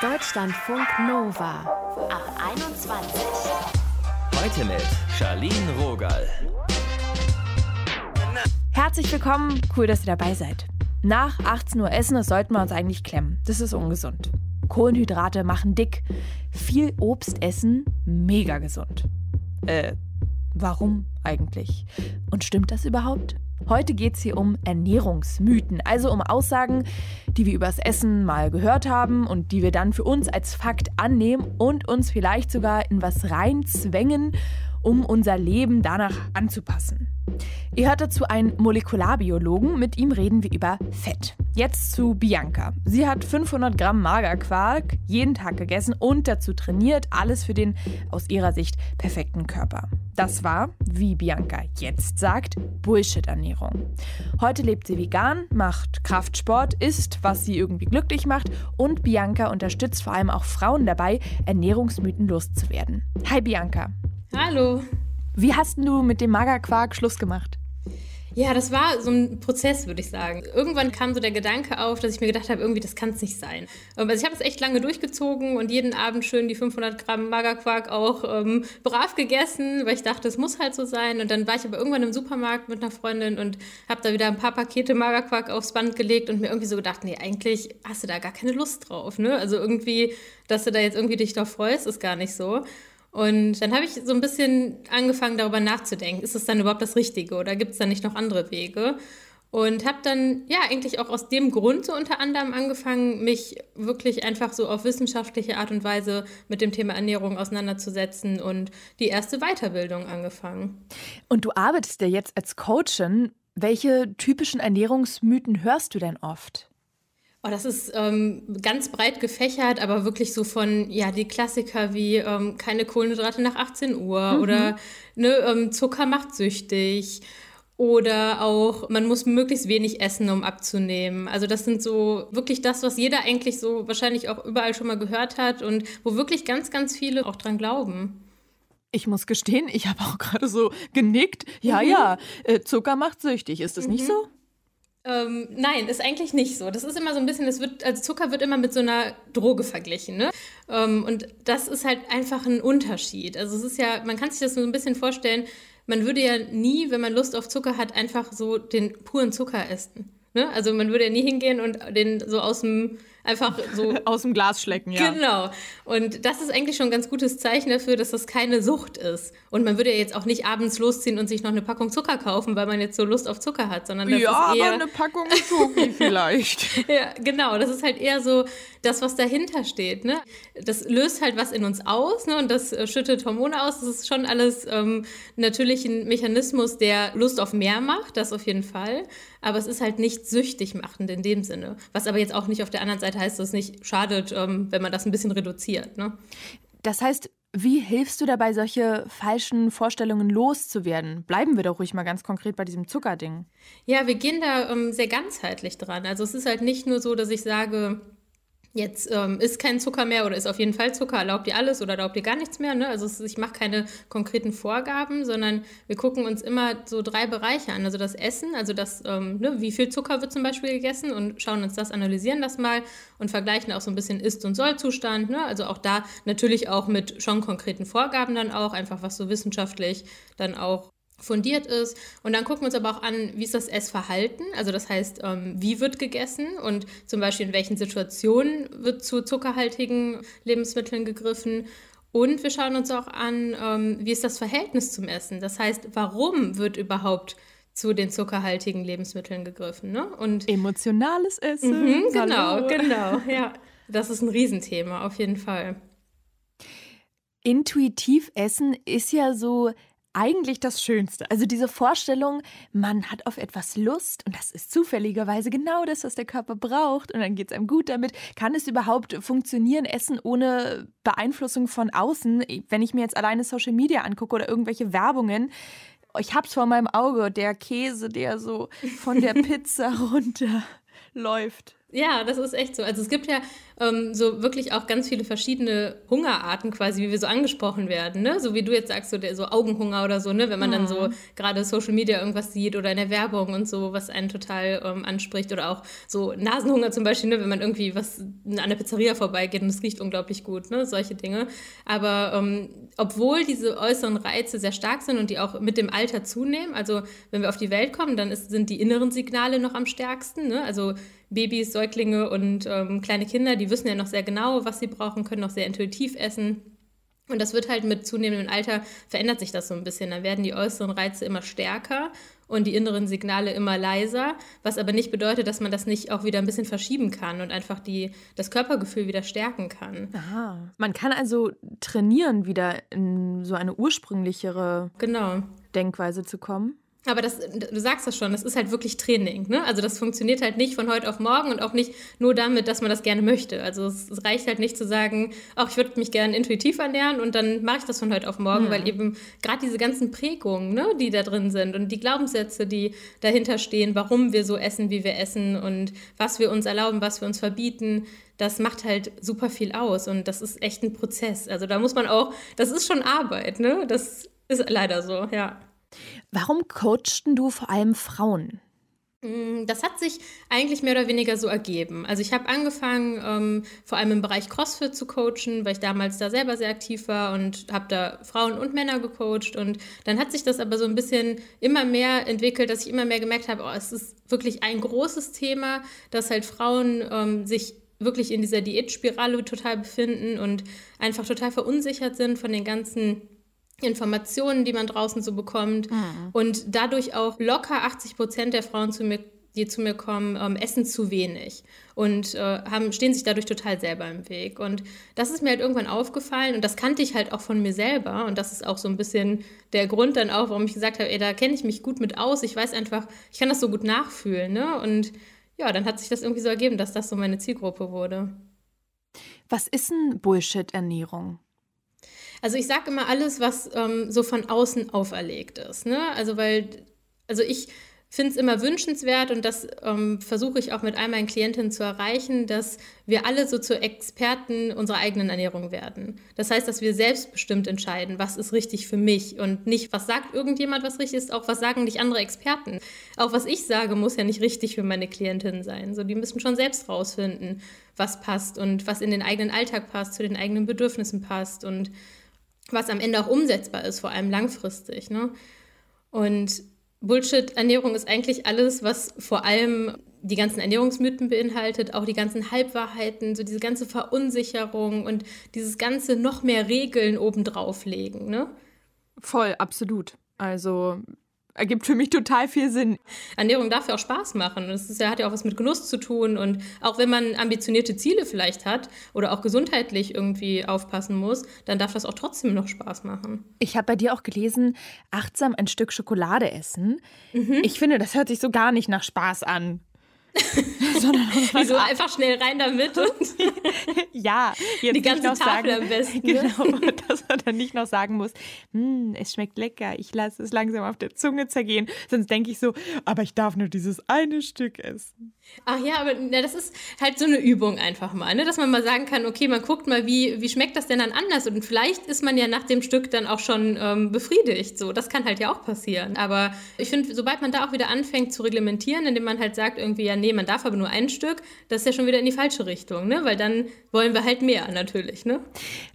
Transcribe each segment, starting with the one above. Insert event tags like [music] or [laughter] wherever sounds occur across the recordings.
Deutschlandfunk Nova ab 21. Heute mit Charlene Rogal. Herzlich willkommen, cool, dass ihr dabei seid. Nach 18 Uhr essen, das sollten wir uns eigentlich klemmen. Das ist ungesund. Kohlenhydrate machen dick. Viel Obst essen, mega gesund. Äh, warum eigentlich? Und stimmt das überhaupt? Heute geht es hier um Ernährungsmythen, also um Aussagen, die wir übers Essen mal gehört haben und die wir dann für uns als Fakt annehmen und uns vielleicht sogar in was reinzwängen, um unser Leben danach anzupassen. Ihr hört dazu einen Molekularbiologen, mit ihm reden wir über Fett. Jetzt zu Bianca. Sie hat 500 Gramm Magerquark jeden Tag gegessen und dazu trainiert, alles für den aus ihrer Sicht perfekten Körper. Das war, wie Bianca jetzt sagt, Bullshit-Ernährung. Heute lebt sie vegan, macht Kraftsport, isst, was sie irgendwie glücklich macht und Bianca unterstützt vor allem auch Frauen dabei, Ernährungsmythen loszuwerden. Hi Bianca. Hallo. Wie hast du mit dem Magerquark Schluss gemacht? Ja, das war so ein Prozess, würde ich sagen. Irgendwann kam so der Gedanke auf, dass ich mir gedacht habe, irgendwie, das kann es nicht sein. Also ich habe es echt lange durchgezogen und jeden Abend schön die 500 Gramm Magerquark auch ähm, brav gegessen, weil ich dachte, es muss halt so sein. Und dann war ich aber irgendwann im Supermarkt mit einer Freundin und habe da wieder ein paar Pakete Magerquark aufs Band gelegt und mir irgendwie so gedacht, nee, eigentlich hast du da gar keine Lust drauf. Ne? Also irgendwie, dass du da jetzt irgendwie dich drauf freust, ist gar nicht so. Und dann habe ich so ein bisschen angefangen, darüber nachzudenken, ist es dann überhaupt das Richtige oder gibt es da nicht noch andere Wege? Und habe dann ja eigentlich auch aus dem Grund so unter anderem angefangen, mich wirklich einfach so auf wissenschaftliche Art und Weise mit dem Thema Ernährung auseinanderzusetzen und die erste Weiterbildung angefangen. Und du arbeitest ja jetzt als Coachin. Welche typischen Ernährungsmythen hörst du denn oft? Oh, das ist ähm, ganz breit gefächert, aber wirklich so von, ja, die Klassiker wie ähm, keine Kohlenhydrate nach 18 Uhr mhm. oder ne, ähm, Zucker macht süchtig oder auch, man muss möglichst wenig essen, um abzunehmen. Also das sind so wirklich das, was jeder eigentlich so wahrscheinlich auch überall schon mal gehört hat und wo wirklich ganz, ganz viele auch dran glauben. Ich muss gestehen, ich habe auch [laughs] gerade so genickt. Ja, mhm. ja, äh, Zucker macht süchtig. Ist das mhm. nicht so? Ähm, nein, ist eigentlich nicht so. Das ist immer so ein bisschen, das wird, also Zucker wird immer mit so einer Droge verglichen. Ne? Ähm, und das ist halt einfach ein Unterschied. Also es ist ja, man kann sich das so ein bisschen vorstellen, man würde ja nie, wenn man Lust auf Zucker hat, einfach so den puren Zucker essen. Ne? Also man würde ja nie hingehen und den so aus dem einfach so [laughs] aus dem Glas schlecken, ja. Genau. Und das ist eigentlich schon ein ganz gutes Zeichen dafür, dass das keine Sucht ist. Und man würde ja jetzt auch nicht abends losziehen und sich noch eine Packung Zucker kaufen, weil man jetzt so Lust auf Zucker hat, sondern das ja, ist eher aber eine Packung Schoki [laughs] vielleicht. ja, genau. Das ist halt eher so das, was dahinter steht. Ne? Das löst halt was in uns aus ne? und das äh, schüttet Hormone aus. Das ist schon alles ähm, natürlich ein Mechanismus, der Lust auf mehr macht, das auf jeden Fall. Aber es ist halt nicht süchtig machend in dem Sinne. Was aber jetzt auch nicht auf der anderen Seite heißt, dass es nicht schadet, ähm, wenn man das ein bisschen reduziert. Ne? Das heißt, wie hilfst du dabei, solche falschen Vorstellungen loszuwerden? Bleiben wir doch ruhig mal ganz konkret bei diesem Zuckerding. Ja, wir gehen da ähm, sehr ganzheitlich dran. Also es ist halt nicht nur so, dass ich sage, Jetzt ähm, ist kein Zucker mehr oder ist auf jeden Fall Zucker, erlaubt ihr alles oder erlaubt ihr gar nichts mehr. Ne? Also ist, ich mache keine konkreten Vorgaben, sondern wir gucken uns immer so drei Bereiche an. Also das Essen, also das, ähm, ne, wie viel Zucker wird zum Beispiel gegessen und schauen uns das, analysieren das mal und vergleichen auch so ein bisschen Ist- und Soll-Zustand. Ne? Also auch da natürlich auch mit schon konkreten Vorgaben dann auch, einfach was so wissenschaftlich dann auch fundiert ist. Und dann gucken wir uns aber auch an, wie ist das Essverhalten? Also das heißt, ähm, wie wird gegessen und zum Beispiel in welchen Situationen wird zu zuckerhaltigen Lebensmitteln gegriffen. Und wir schauen uns auch an, ähm, wie ist das Verhältnis zum Essen? Das heißt, warum wird überhaupt zu den zuckerhaltigen Lebensmitteln gegriffen? Ne? Und Emotionales Essen. Mhm, genau, Hallo. [laughs] genau. Ja, das ist ein Riesenthema, auf jeden Fall. Intuitiv essen ist ja so eigentlich das Schönste. Also diese Vorstellung, man hat auf etwas Lust und das ist zufälligerweise genau das, was der Körper braucht und dann geht es einem gut damit. Kann es überhaupt funktionieren, Essen ohne Beeinflussung von außen? Wenn ich mir jetzt alleine Social Media angucke oder irgendwelche Werbungen, ich hab's vor meinem Auge, der Käse, der so von der [laughs] Pizza runterläuft. Ja, das ist echt so. Also es gibt ja ähm, so wirklich auch ganz viele verschiedene Hungerarten quasi, wie wir so angesprochen werden, ne? So wie du jetzt sagst, so, der, so Augenhunger oder so, ne? Wenn man mhm. dann so mhm. gerade Social Media irgendwas sieht oder in der Werbung und so, was einen total ähm, anspricht oder auch so Nasenhunger zum Beispiel, ne? Wenn man irgendwie was an der Pizzeria vorbeigeht und es riecht unglaublich gut, ne? Solche Dinge. Aber ähm, obwohl diese äußeren Reize sehr stark sind und die auch mit dem Alter zunehmen, also wenn wir auf die Welt kommen, dann ist, sind die inneren Signale noch am stärksten, ne? Also Babys, Säuglinge und ähm, kleine Kinder, die wissen ja noch sehr genau, was sie brauchen, können noch sehr intuitiv essen. Und das wird halt mit zunehmendem Alter, verändert sich das so ein bisschen. Dann werden die äußeren Reize immer stärker und die inneren Signale immer leiser, was aber nicht bedeutet, dass man das nicht auch wieder ein bisschen verschieben kann und einfach die, das Körpergefühl wieder stärken kann. Aha. Man kann also trainieren, wieder in so eine ursprünglichere genau. Denkweise zu kommen. Aber das, du sagst das schon, das ist halt wirklich Training. Ne? Also das funktioniert halt nicht von heute auf morgen und auch nicht nur damit, dass man das gerne möchte. Also es, es reicht halt nicht zu sagen, ach, ich würde mich gerne intuitiv ernähren und dann mache ich das von heute auf morgen, mhm. weil eben gerade diese ganzen Prägungen, ne, die da drin sind und die Glaubenssätze, die dahinter stehen, warum wir so essen, wie wir essen und was wir uns erlauben, was wir uns verbieten, das macht halt super viel aus und das ist echt ein Prozess. Also da muss man auch, das ist schon Arbeit, ne? Das ist leider so, ja. Warum coachten du vor allem Frauen? Mm, das hat sich eigentlich mehr oder weniger so ergeben. Also ich habe angefangen, ähm, vor allem im Bereich CrossFit zu coachen, weil ich damals da selber sehr aktiv war und habe da Frauen und Männer gecoacht. Und dann hat sich das aber so ein bisschen immer mehr entwickelt, dass ich immer mehr gemerkt habe, oh, es ist wirklich ein großes Thema, dass halt Frauen ähm, sich wirklich in dieser Diätspirale total befinden und einfach total verunsichert sind von den ganzen Informationen, die man draußen so bekommt. Mhm. Und dadurch auch locker 80 Prozent der Frauen, zu mir, die zu mir kommen, ähm, essen zu wenig und äh, haben, stehen sich dadurch total selber im Weg. Und das ist mir halt irgendwann aufgefallen und das kannte ich halt auch von mir selber. Und das ist auch so ein bisschen der Grund dann auch, warum ich gesagt habe, ey, da kenne ich mich gut mit aus. Ich weiß einfach, ich kann das so gut nachfühlen. Ne? Und ja, dann hat sich das irgendwie so ergeben, dass das so meine Zielgruppe wurde. Was ist denn Bullshit-Ernährung? Also ich sage immer alles, was ähm, so von außen auferlegt ist. Ne? Also weil, also ich finde es immer wünschenswert und das ähm, versuche ich auch mit all meinen Klientinnen zu erreichen, dass wir alle so zu Experten unserer eigenen Ernährung werden. Das heißt, dass wir selbstbestimmt entscheiden, was ist richtig für mich und nicht, was sagt irgendjemand, was richtig ist, auch was sagen nicht andere Experten. Auch was ich sage, muss ja nicht richtig für meine Klientinnen sein. So, die müssen schon selbst rausfinden, was passt und was in den eigenen Alltag passt, zu den eigenen Bedürfnissen passt und was am Ende auch umsetzbar ist, vor allem langfristig. Ne? Und Bullshit-Ernährung ist eigentlich alles, was vor allem die ganzen Ernährungsmythen beinhaltet, auch die ganzen Halbwahrheiten, so diese ganze Verunsicherung und dieses ganze noch mehr Regeln obendrauf legen. Ne? Voll, absolut. Also ergibt für mich total viel Sinn. Ernährung darf ja auch Spaß machen. Das ist ja, hat ja auch was mit Genuss zu tun. Und auch wenn man ambitionierte Ziele vielleicht hat oder auch gesundheitlich irgendwie aufpassen muss, dann darf das auch trotzdem noch Spaß machen. Ich habe bei dir auch gelesen, achtsam ein Stück Schokolade essen. Mhm. Ich finde, das hört sich so gar nicht nach Spaß an. [laughs] sondern [laughs] Wieso einfach schnell rein damit [laughs] und ja, jetzt die ganze Tafel sagen, am besten. Ne? Genau, dass man dann nicht noch sagen muss, hm, es schmeckt lecker, ich lasse es langsam auf der Zunge zergehen. Sonst denke ich so, aber ich darf nur dieses eine Stück essen. Ach ja, aber na, das ist halt so eine Übung einfach mal, ne? dass man mal sagen kann, okay, man guckt mal, wie, wie schmeckt das denn dann anders? Und vielleicht ist man ja nach dem Stück dann auch schon ähm, befriedigt. So, das kann halt ja auch passieren. Aber ich finde, sobald man da auch wieder anfängt zu reglementieren, indem man halt sagt, irgendwie, ja, nee, man darf aber nur ein Stück, das ist ja schon wieder in die falsche Richtung, ne? Weil dann wollen wir halt mehr natürlich, ne?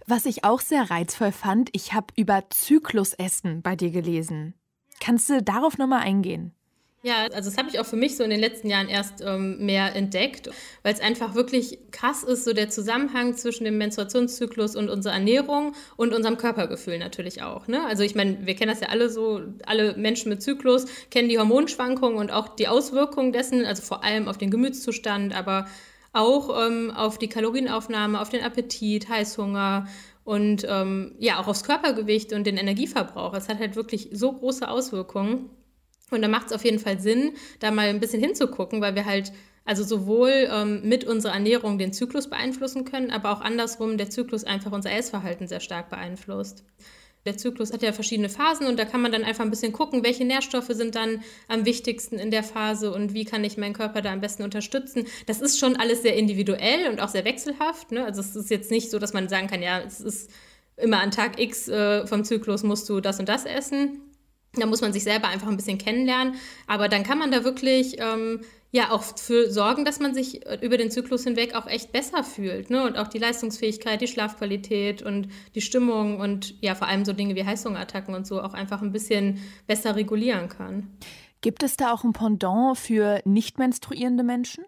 Was ich auch sehr reizvoll fand, ich habe über Zyklusessen bei dir gelesen. Kannst du darauf nochmal eingehen? Ja, also das habe ich auch für mich so in den letzten Jahren erst ähm, mehr entdeckt, weil es einfach wirklich krass ist, so der Zusammenhang zwischen dem Menstruationszyklus und unserer Ernährung und unserem Körpergefühl natürlich auch. Ne? Also ich meine, wir kennen das ja alle so, alle Menschen mit Zyklus kennen die Hormonschwankungen und auch die Auswirkungen dessen, also vor allem auf den Gemütszustand, aber auch ähm, auf die Kalorienaufnahme, auf den Appetit, Heißhunger und ähm, ja auch aufs Körpergewicht und den Energieverbrauch. Es hat halt wirklich so große Auswirkungen. Und da macht es auf jeden Fall Sinn, da mal ein bisschen hinzugucken, weil wir halt also sowohl ähm, mit unserer Ernährung den Zyklus beeinflussen können, aber auch andersrum der Zyklus einfach unser Essverhalten sehr stark beeinflusst. Der Zyklus hat ja verschiedene Phasen und da kann man dann einfach ein bisschen gucken, welche Nährstoffe sind dann am wichtigsten in der Phase und wie kann ich meinen Körper da am besten unterstützen. Das ist schon alles sehr individuell und auch sehr wechselhaft. Ne? Also es ist jetzt nicht so, dass man sagen kann, ja, es ist immer an Tag X äh, vom Zyklus musst du das und das essen. Da muss man sich selber einfach ein bisschen kennenlernen. Aber dann kann man da wirklich ähm, ja auch für sorgen, dass man sich äh, über den Zyklus hinweg auch echt besser fühlt. Ne? Und auch die Leistungsfähigkeit, die Schlafqualität und die Stimmung und ja vor allem so Dinge wie Heißhungerattacken und so auch einfach ein bisschen besser regulieren kann. Gibt es da auch ein Pendant für nicht menstruierende Menschen?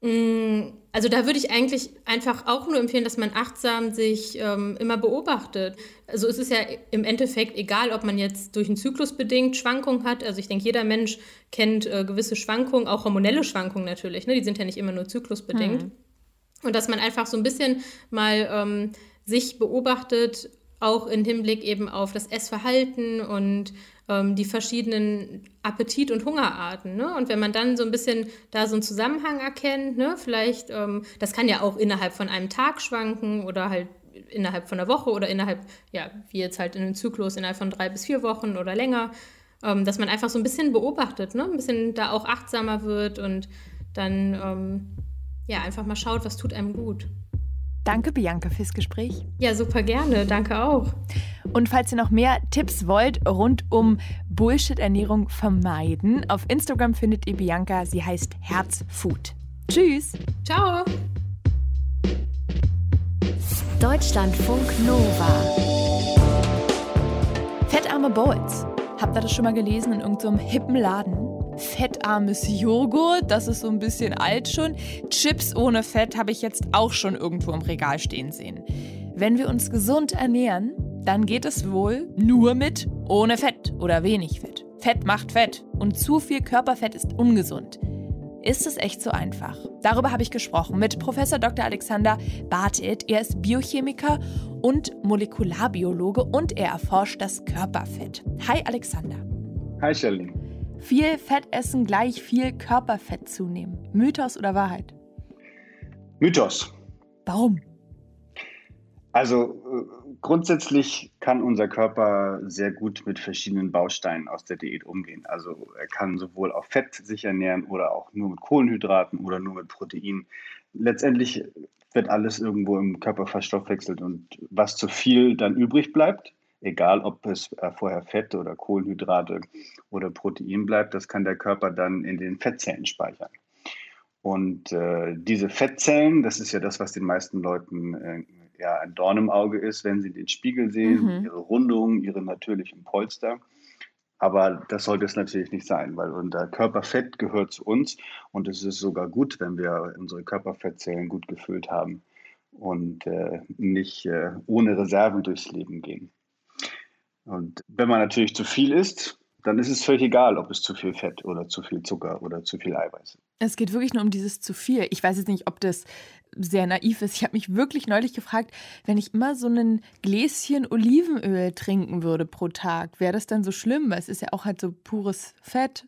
Mm, also da würde ich eigentlich einfach auch nur empfehlen, dass man achtsam sich ähm, immer beobachtet. Also es ist ja im Endeffekt egal, ob man jetzt durch einen Zyklus bedingt Schwankungen hat. Also ich denke, jeder Mensch kennt äh, gewisse Schwankungen, auch hormonelle Schwankungen natürlich. Ne? Die sind ja nicht immer nur zyklusbedingt. Hm. Und dass man einfach so ein bisschen mal ähm, sich beobachtet, auch im Hinblick eben auf das Essverhalten und ähm, die verschiedenen Appetit- und Hungerarten. Ne? Und wenn man dann so ein bisschen da so einen Zusammenhang erkennt, ne? vielleicht, ähm, das kann ja auch innerhalb von einem Tag schwanken oder halt innerhalb von einer Woche oder innerhalb, ja, wie jetzt halt in einem Zyklus, innerhalb von drei bis vier Wochen oder länger, ähm, dass man einfach so ein bisschen beobachtet, ne? ein bisschen da auch achtsamer wird und dann ähm, ja einfach mal schaut, was tut einem gut. Danke, Bianca, fürs Gespräch. Ja, super gerne. Danke auch. Und falls ihr noch mehr Tipps wollt rund um Bullshit-Ernährung vermeiden, auf Instagram findet ihr Bianca. Sie heißt Herzfood. Tschüss. Ciao. Deutschlandfunk Nova. Fettarme Bowls. Habt ihr das schon mal gelesen in irgendeinem so hippen Laden? Fettarmes Joghurt, das ist so ein bisschen alt schon. Chips ohne Fett habe ich jetzt auch schon irgendwo im Regal stehen sehen. Wenn wir uns gesund ernähren, dann geht es wohl nur mit ohne Fett oder wenig Fett. Fett macht Fett und zu viel Körperfett ist ungesund. Ist es echt so einfach? Darüber habe ich gesprochen mit Professor Dr. Alexander Bartelt. Er ist Biochemiker und Molekularbiologe und er erforscht das Körperfett. Hi Alexander. Hi Shelly. Viel Fett essen gleich viel Körperfett zunehmen. Mythos oder Wahrheit? Mythos. Warum? Also äh, grundsätzlich kann unser Körper sehr gut mit verschiedenen Bausteinen aus der Diät umgehen. Also er kann sowohl auf Fett sich ernähren oder auch nur mit Kohlenhydraten oder nur mit Protein. Letztendlich wird alles irgendwo im Körper verstoffwechselt und was zu viel dann übrig bleibt, egal ob es äh, vorher Fett oder Kohlenhydrate oder Protein bleibt, das kann der Körper dann in den Fettzellen speichern. Und äh, diese Fettzellen, das ist ja das, was den meisten Leuten äh, ja, ein Dorn im Auge ist, wenn sie den Spiegel sehen, mhm. ihre Rundungen, ihre natürlichen Polster. Aber das sollte es natürlich nicht sein, weil unser Körperfett gehört zu uns und es ist sogar gut, wenn wir unsere Körperfettzellen gut gefüllt haben und äh, nicht äh, ohne Reserven durchs Leben gehen. Und wenn man natürlich zu viel isst, dann ist es völlig egal, ob es zu viel Fett oder zu viel Zucker oder zu viel Eiweiß ist. Es geht wirklich nur um dieses zu viel. Ich weiß jetzt nicht, ob das sehr naiv ist. Ich habe mich wirklich neulich gefragt, wenn ich immer so ein Gläschen Olivenöl trinken würde pro Tag, wäre das dann so schlimm? Weil es ist ja auch halt so pures Fett.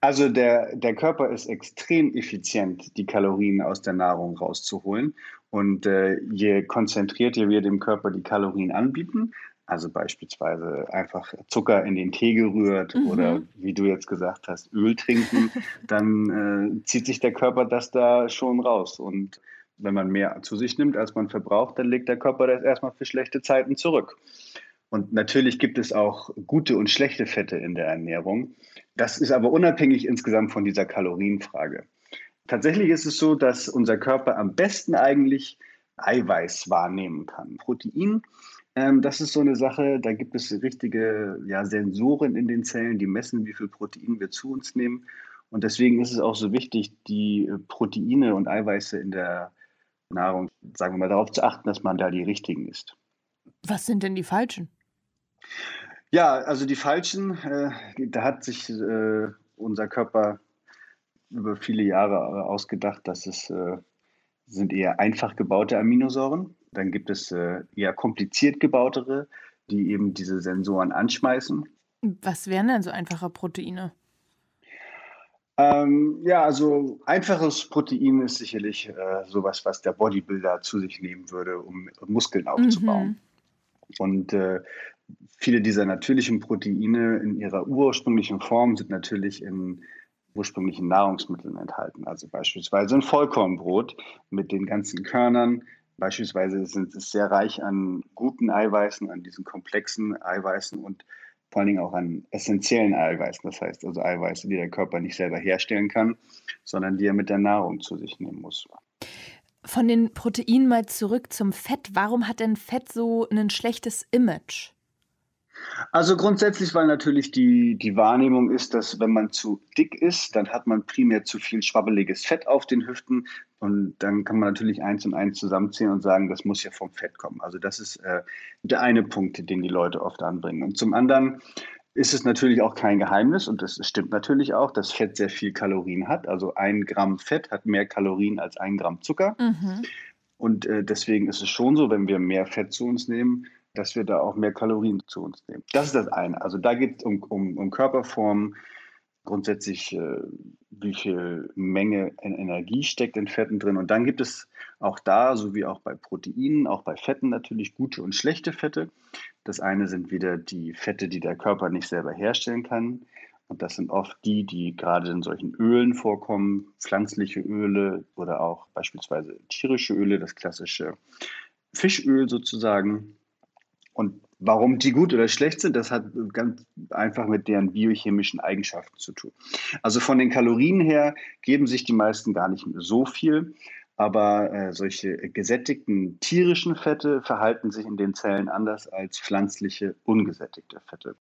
Also der, der Körper ist extrem effizient, die Kalorien aus der Nahrung rauszuholen. Und äh, je konzentrierter wir dem Körper die Kalorien anbieten, also beispielsweise einfach Zucker in den Tee gerührt mhm. oder wie du jetzt gesagt hast, Öl trinken, [laughs] dann äh, zieht sich der Körper das da schon raus. Und wenn man mehr zu sich nimmt, als man verbraucht, dann legt der Körper das erstmal für schlechte Zeiten zurück. Und natürlich gibt es auch gute und schlechte Fette in der Ernährung. Das ist aber unabhängig insgesamt von dieser Kalorienfrage. Tatsächlich ist es so, dass unser Körper am besten eigentlich Eiweiß wahrnehmen kann. Protein ähm, das ist so eine Sache, da gibt es richtige ja, Sensoren in den Zellen, die messen, wie viel Protein wir zu uns nehmen. Und deswegen ist es auch so wichtig, die äh, Proteine und Eiweiße in der Nahrung, sagen wir mal, darauf zu achten, dass man da die richtigen isst. Was sind denn die falschen? Ja, also die falschen, äh, da hat sich äh, unser Körper über viele Jahre ausgedacht, dass es äh, sind eher einfach gebaute Aminosäuren. Dann gibt es äh, eher kompliziert gebautere, die eben diese Sensoren anschmeißen. Was wären denn so einfache Proteine? Ähm, ja, also einfaches Protein ist sicherlich äh, sowas, was der Bodybuilder zu sich nehmen würde, um Muskeln aufzubauen. Mhm. Und äh, viele dieser natürlichen Proteine in ihrer ursprünglichen Form sind natürlich in ursprünglichen Nahrungsmitteln enthalten. Also beispielsweise ein Vollkornbrot mit den ganzen Körnern. Beispielsweise sind es sehr reich an guten Eiweißen, an diesen komplexen Eiweißen und vor allen Dingen auch an essentiellen Eiweißen. Das heißt also Eiweiße, die der Körper nicht selber herstellen kann, sondern die er mit der Nahrung zu sich nehmen muss. Von den Proteinen mal zurück zum Fett. Warum hat denn Fett so ein schlechtes Image? Also grundsätzlich, weil natürlich die, die Wahrnehmung ist, dass wenn man zu dick ist, dann hat man primär zu viel schwabbeliges Fett auf den Hüften. Und dann kann man natürlich eins und eins zusammenzählen und sagen, das muss ja vom Fett kommen. Also das ist äh, der eine Punkt, den die Leute oft anbringen. Und zum anderen ist es natürlich auch kein Geheimnis, und das stimmt natürlich auch, dass Fett sehr viel Kalorien hat. Also ein Gramm Fett hat mehr Kalorien als ein Gramm Zucker. Mhm. Und äh, deswegen ist es schon so, wenn wir mehr Fett zu uns nehmen, dass wir da auch mehr Kalorien zu uns nehmen. Das ist das eine. Also da geht es um, um, um Körperform, grundsätzlich, äh, wie viel Menge in Energie steckt in Fetten drin. Und dann gibt es auch da, so wie auch bei Proteinen, auch bei Fetten natürlich gute und schlechte Fette. Das eine sind wieder die Fette, die der Körper nicht selber herstellen kann. Und das sind oft die, die gerade in solchen Ölen vorkommen, pflanzliche Öle oder auch beispielsweise tierische Öle, das klassische Fischöl sozusagen. Und warum die gut oder schlecht sind, das hat ganz einfach mit deren biochemischen Eigenschaften zu tun. Also von den Kalorien her geben sich die meisten gar nicht so viel. Aber äh, solche gesättigten tierischen Fette verhalten sich in den Zellen anders als pflanzliche ungesättigte Fette.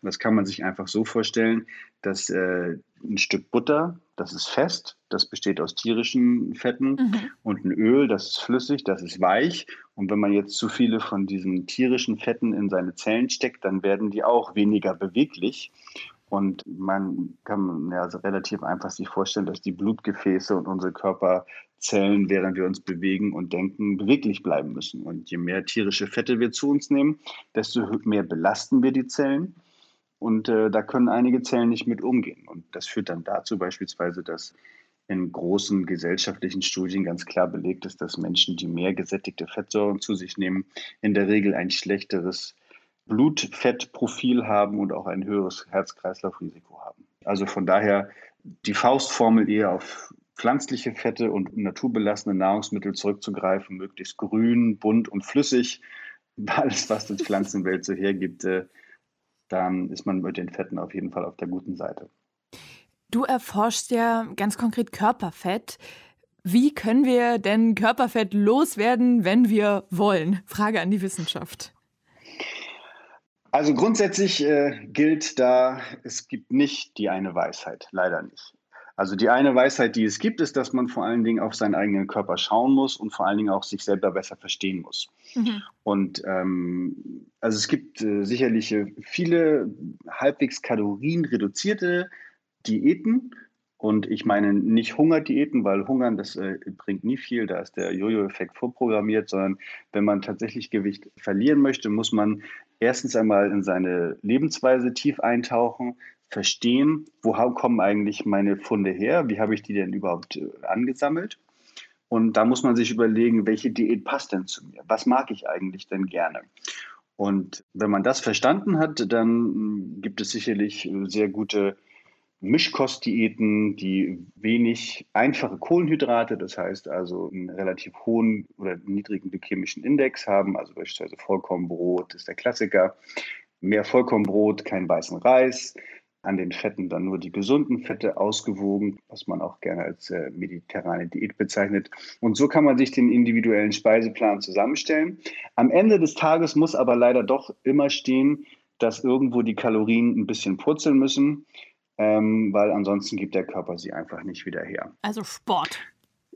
Und das kann man sich einfach so vorstellen, dass äh, ein Stück Butter, das ist fest, das besteht aus tierischen Fetten mhm. und ein Öl, das ist flüssig, das ist weich. Und wenn man jetzt zu viele von diesen tierischen Fetten in seine Zellen steckt, dann werden die auch weniger beweglich. Und man kann ja also relativ einfach sich vorstellen, dass die Blutgefäße und unsere Körperzellen, während wir uns bewegen und denken, beweglich bleiben müssen. Und je mehr tierische Fette wir zu uns nehmen, desto mehr belasten wir die Zellen. Und äh, da können einige Zellen nicht mit umgehen. Und das führt dann dazu beispielsweise, dass in großen gesellschaftlichen Studien ganz klar belegt ist, dass Menschen, die mehr gesättigte Fettsäuren zu sich nehmen, in der Regel ein schlechteres Blutfettprofil haben und auch ein höheres Herz-Kreislauf-Risiko haben. Also von daher die Faustformel eher auf pflanzliche Fette und naturbelassene Nahrungsmittel zurückzugreifen, möglichst grün, bunt und flüssig, [laughs] alles, was die Pflanzenwelt so hergibt, äh, dann ist man mit den Fetten auf jeden Fall auf der guten Seite. Du erforschst ja ganz konkret Körperfett. Wie können wir denn Körperfett loswerden, wenn wir wollen? Frage an die Wissenschaft. Also grundsätzlich äh, gilt da, es gibt nicht die eine Weisheit, leider nicht. Also die eine Weisheit, die es gibt, ist, dass man vor allen Dingen auf seinen eigenen Körper schauen muss und vor allen Dingen auch sich selber besser verstehen muss. Mhm. Und ähm, also es gibt äh, sicherlich äh, viele halbwegs kalorienreduzierte Diäten. Und ich meine nicht Hungerdiäten, weil Hungern, das äh, bringt nie viel, da ist der Jojo-Effekt vorprogrammiert, sondern wenn man tatsächlich Gewicht verlieren möchte, muss man erstens einmal in seine Lebensweise tief eintauchen, verstehen, wo kommen eigentlich meine Funde her, wie habe ich die denn überhaupt äh, angesammelt. Und da muss man sich überlegen, welche Diät passt denn zu mir? Was mag ich eigentlich denn gerne? Und wenn man das verstanden hat, dann hm, gibt es sicherlich äh, sehr gute Mischkostdiäten, die wenig einfache Kohlenhydrate, das heißt also einen relativ hohen oder niedrigen glykämischen Index haben, also beispielsweise Vollkornbrot ist der Klassiker, mehr Vollkornbrot, kein weißen Reis, an den Fetten dann nur die gesunden Fette ausgewogen, was man auch gerne als äh, mediterrane Diät bezeichnet. Und so kann man sich den individuellen Speiseplan zusammenstellen. Am Ende des Tages muss aber leider doch immer stehen, dass irgendwo die Kalorien ein bisschen purzeln müssen, ähm, weil ansonsten gibt der Körper sie einfach nicht wieder her. Also Sport.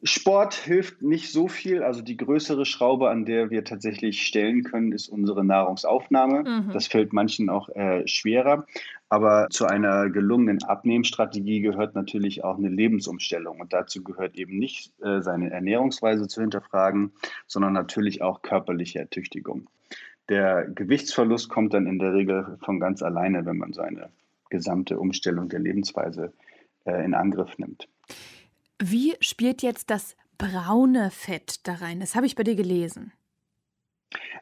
Sport hilft nicht so viel. Also die größere Schraube, an der wir tatsächlich stellen können, ist unsere Nahrungsaufnahme. Mhm. Das fällt manchen auch äh, schwerer. Aber zu einer gelungenen Abnehmstrategie gehört natürlich auch eine Lebensumstellung. Und dazu gehört eben nicht äh, seine Ernährungsweise zu hinterfragen, sondern natürlich auch körperliche Ertüchtigung. Der Gewichtsverlust kommt dann in der Regel von ganz alleine, wenn man seine gesamte Umstellung der Lebensweise äh, in Angriff nimmt. Wie spielt jetzt das braune Fett da rein? Das habe ich bei dir gelesen.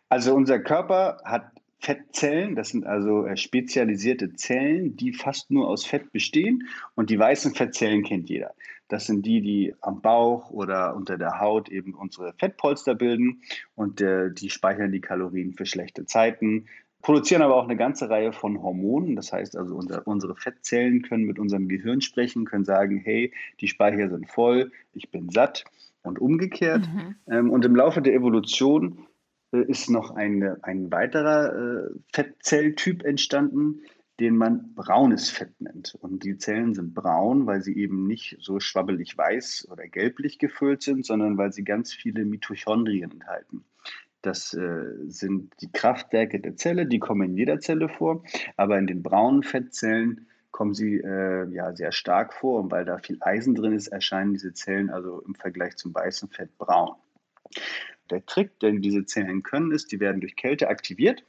Also unser Körper hat Fettzellen, das sind also äh, spezialisierte Zellen, die fast nur aus Fett bestehen. Und die weißen Fettzellen kennt jeder. Das sind die, die am Bauch oder unter der Haut eben unsere Fettpolster bilden und äh, die speichern die Kalorien für schlechte Zeiten, produzieren aber auch eine ganze Reihe von Hormonen. Das heißt also, unser, unsere Fettzellen können mit unserem Gehirn sprechen, können sagen, hey, die Speicher sind voll, ich bin satt und umgekehrt. Mhm. Ähm, und im Laufe der Evolution äh, ist noch eine, ein weiterer äh, Fettzelltyp entstanden, den man braunes Fett nennt. Und die Zellen sind braun, weil sie eben nicht so schwabbelig weiß oder gelblich gefüllt sind, sondern weil sie ganz viele Mitochondrien enthalten. Das äh, sind die Kraftwerke der Zelle, die kommen in jeder Zelle vor, aber in den braunen Fettzellen kommen sie äh, ja sehr stark vor und weil da viel Eisen drin ist, erscheinen diese Zellen also im Vergleich zum weißen Fett braun. Der Trick, den diese Zellen können, ist, die werden durch Kälte aktiviert.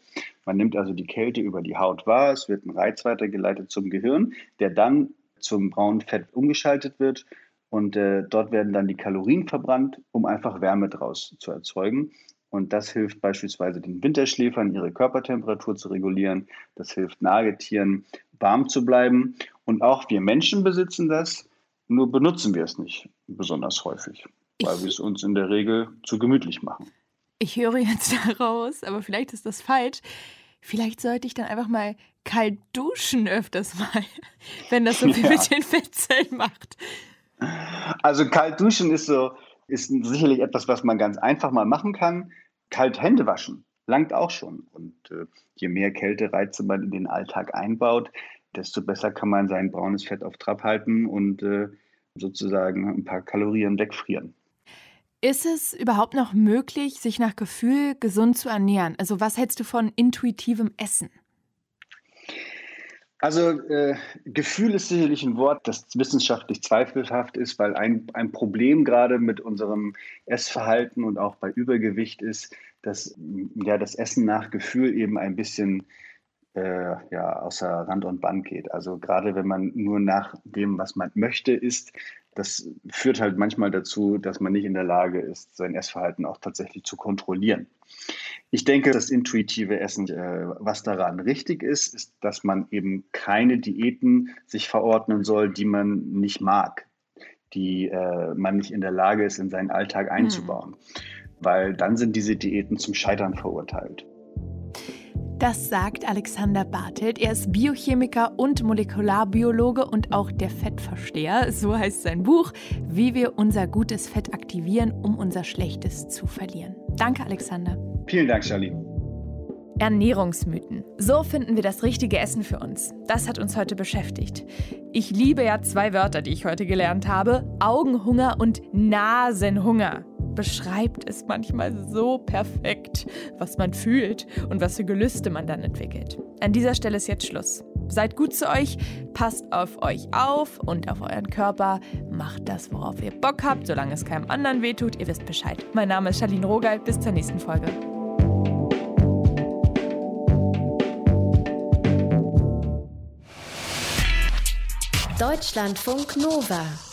Man nimmt also die Kälte über die Haut wahr, es wird ein Reiz weitergeleitet zum Gehirn, der dann zum braunen Fett umgeschaltet wird und äh, dort werden dann die Kalorien verbrannt, um einfach Wärme draus zu erzeugen. Und das hilft beispielsweise den Winterschläfern, ihre Körpertemperatur zu regulieren. Das hilft Nagetieren, warm zu bleiben. Und auch wir Menschen besitzen das, nur benutzen wir es nicht besonders häufig, weil wir es uns in der Regel zu gemütlich machen. Ich höre jetzt [laughs] daraus, aber vielleicht ist das falsch. Vielleicht sollte ich dann einfach mal kalt duschen öfters mal, [laughs] wenn das so viel ja. mit den Fettzellen macht. Also kalt duschen ist so, ist sicherlich etwas, was man ganz einfach mal machen kann. Kalt Hände waschen langt auch schon. Und äh, je mehr Kältereize man in den Alltag einbaut, desto besser kann man sein braunes Fett auf Trab halten und äh, sozusagen ein paar Kalorien wegfrieren. Ist es überhaupt noch möglich, sich nach Gefühl gesund zu ernähren? Also was hältst du von intuitivem Essen? Also äh, Gefühl ist sicherlich ein Wort, das wissenschaftlich zweifelhaft ist, weil ein, ein Problem gerade mit unserem Essverhalten und auch bei Übergewicht ist, dass ja das Essen nach Gefühl eben ein bisschen äh, ja, außer Rand und Band geht. Also gerade wenn man nur nach dem, was man möchte, isst, das führt halt manchmal dazu, dass man nicht in der Lage ist, sein Essverhalten auch tatsächlich zu kontrollieren. Ich denke, das intuitive Essen, äh, was daran richtig ist, ist, dass man eben keine Diäten sich verordnen soll, die man nicht mag, die äh, man nicht in der Lage ist, in seinen Alltag hm. einzubauen. Hm. Weil dann sind diese Diäten zum Scheitern verurteilt. Das sagt Alexander Bartelt. Er ist Biochemiker und Molekularbiologe und auch der Fettversteher. So heißt sein Buch, wie wir unser gutes Fett aktivieren, um unser schlechtes zu verlieren. Danke, Alexander. Vielen Dank, Charlie. Ernährungsmythen. So finden wir das richtige Essen für uns. Das hat uns heute beschäftigt. Ich liebe ja zwei Wörter, die ich heute gelernt habe. Augenhunger und Nasenhunger beschreibt es manchmal so perfekt, was man fühlt und was für Gelüste man dann entwickelt. An dieser Stelle ist jetzt Schluss. Seid gut zu euch, passt auf euch auf und auf euren Körper, macht das, worauf ihr Bock habt, solange es keinem anderen wehtut. Ihr wisst Bescheid. Mein Name ist Charlene Rogal. Bis zur nächsten Folge. Deutschlandfunk Nova